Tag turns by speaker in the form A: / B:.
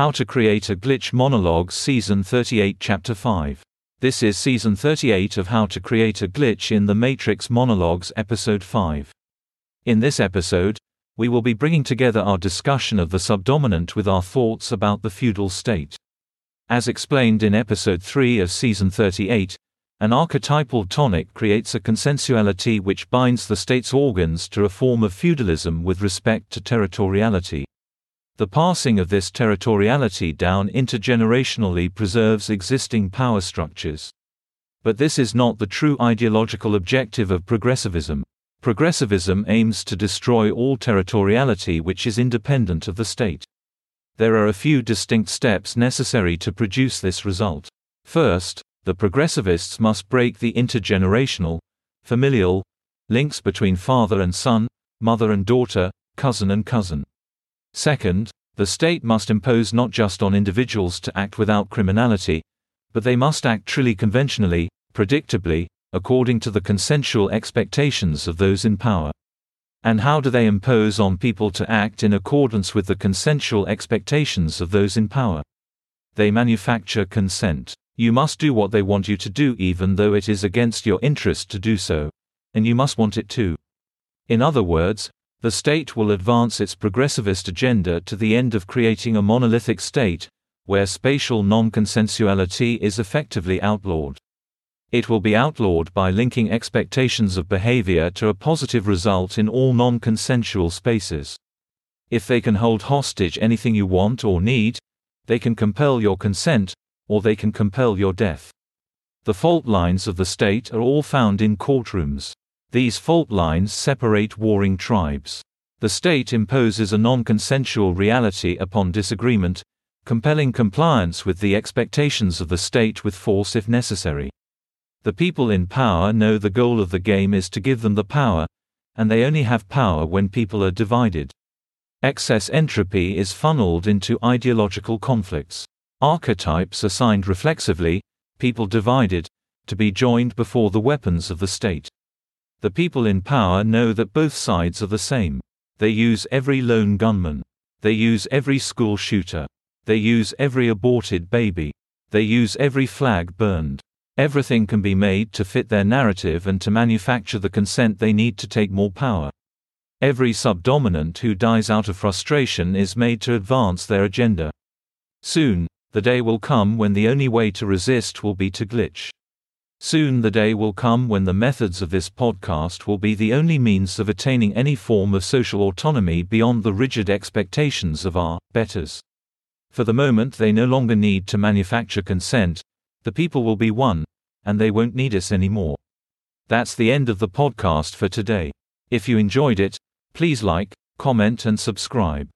A: How to Create a Glitch Monologue Season 38 Chapter 5. This is Season 38 of How to Create a Glitch in the Matrix Monologues Episode 5. In this episode, we will be bringing together our discussion of the subdominant with our thoughts about the feudal state. As explained in Episode 3 of Season 38, an archetypal tonic creates a consensuality which binds the state's organs to a form of feudalism with respect to territoriality. The passing of this territoriality down intergenerationally preserves existing power structures. But this is not the true ideological objective of progressivism. Progressivism aims to destroy all territoriality which is independent of the state. There are a few distinct steps necessary to produce this result. First, the progressivists must break the intergenerational, familial, links between father and son, mother and daughter, cousin and cousin. Second, the state must impose not just on individuals to act without criminality, but they must act truly conventionally, predictably, according to the consensual expectations of those in power. And how do they impose on people to act in accordance with the consensual expectations of those in power? They manufacture consent. You must do what they want you to do even though it is against your interest to do so. And you must want it too. In other words, the state will advance its progressivist agenda to the end of creating a monolithic state, where spatial non-consensuality is effectively outlawed. It will be outlawed by linking expectations of behavior to a positive result in all non-consensual spaces. If they can hold hostage anything you want or need, they can compel your consent, or they can compel your death. The fault lines of the state are all found in courtrooms. These fault lines separate warring tribes. The state imposes a non-consensual reality upon disagreement, compelling compliance with the expectations of the state with force if necessary. The people in power know the goal of the game is to give them the power, and they only have power when people are divided. Excess entropy is funneled into ideological conflicts. Archetypes assigned reflexively, people divided, to be joined before the weapons of the state. The people in power know that both sides are the same. They use every lone gunman. They use every school shooter. They use every aborted baby. They use every flag burned. Everything can be made to fit their narrative and to manufacture the consent they need to take more power. Every subdominant who dies out of frustration is made to advance their agenda. Soon, the day will come when the only way to resist will be to glitch. Soon the day will come when the methods of this podcast will be the only means of attaining any form of social autonomy beyond the rigid expectations of our betters. For the moment, they no longer need to manufacture consent, the people will be one, and they won't need us anymore. That's the end of the podcast for today. If you enjoyed it, please like, comment, and subscribe.